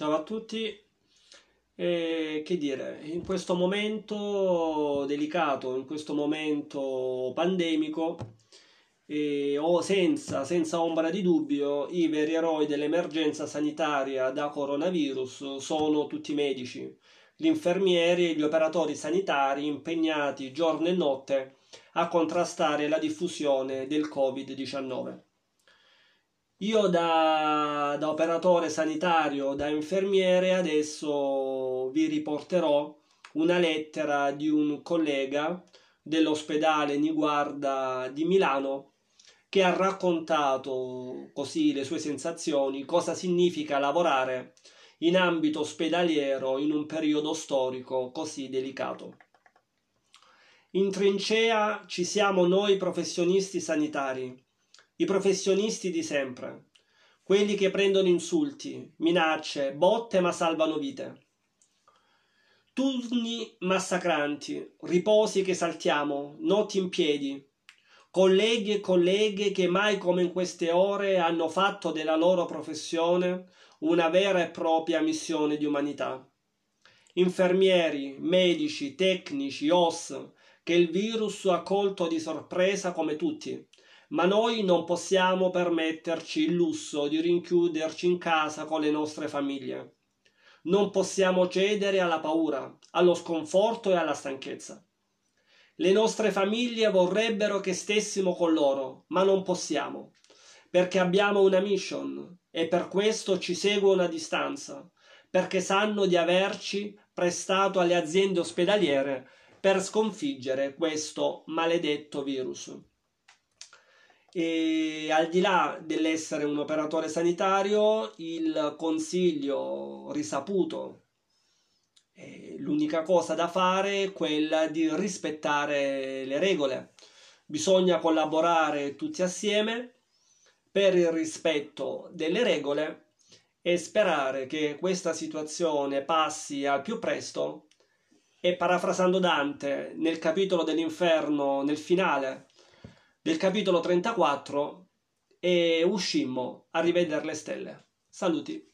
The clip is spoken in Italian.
Ciao a tutti. E che dire, in questo momento delicato, in questo momento pandemico, eh, o senza, senza ombra di dubbio, i veri eroi dell'emergenza sanitaria da coronavirus sono tutti i medici, gli infermieri e gli operatori sanitari impegnati giorno e notte a contrastare la diffusione del Covid-19. Io da, da, operatore sanitario, da infermiere, adesso vi riporterò una lettera di un collega dell'ospedale Niguarda di Milano che ha raccontato così le sue sensazioni, cosa significa lavorare in ambito ospedaliero in un periodo storico così delicato. In trincea ci siamo noi professionisti sanitari i professionisti di sempre, quelli che prendono insulti, minacce, botte ma salvano vite. Turni massacranti, riposi che saltiamo, notti in piedi, colleghi e colleghe che mai come in queste ore hanno fatto della loro professione una vera e propria missione di umanità. Infermieri, medici, tecnici, OS, che il virus ha colto di sorpresa come tutti ma noi non possiamo permetterci il lusso di rinchiuderci in casa con le nostre famiglie. Non possiamo cedere alla paura, allo sconforto e alla stanchezza. Le nostre famiglie vorrebbero che stessimo con loro, ma non possiamo, perché abbiamo una mission e per questo ci seguono a distanza, perché sanno di averci prestato alle aziende ospedaliere per sconfiggere questo maledetto virus e al di là dell'essere un operatore sanitario, il consiglio risaputo, l'unica cosa da fare è quella di rispettare le regole. Bisogna collaborare tutti assieme per il rispetto delle regole e sperare che questa situazione passi al più presto e parafrasando Dante nel capitolo dell'inferno nel finale del capitolo 34 e uscimmo a rivedere le stelle. Saluti.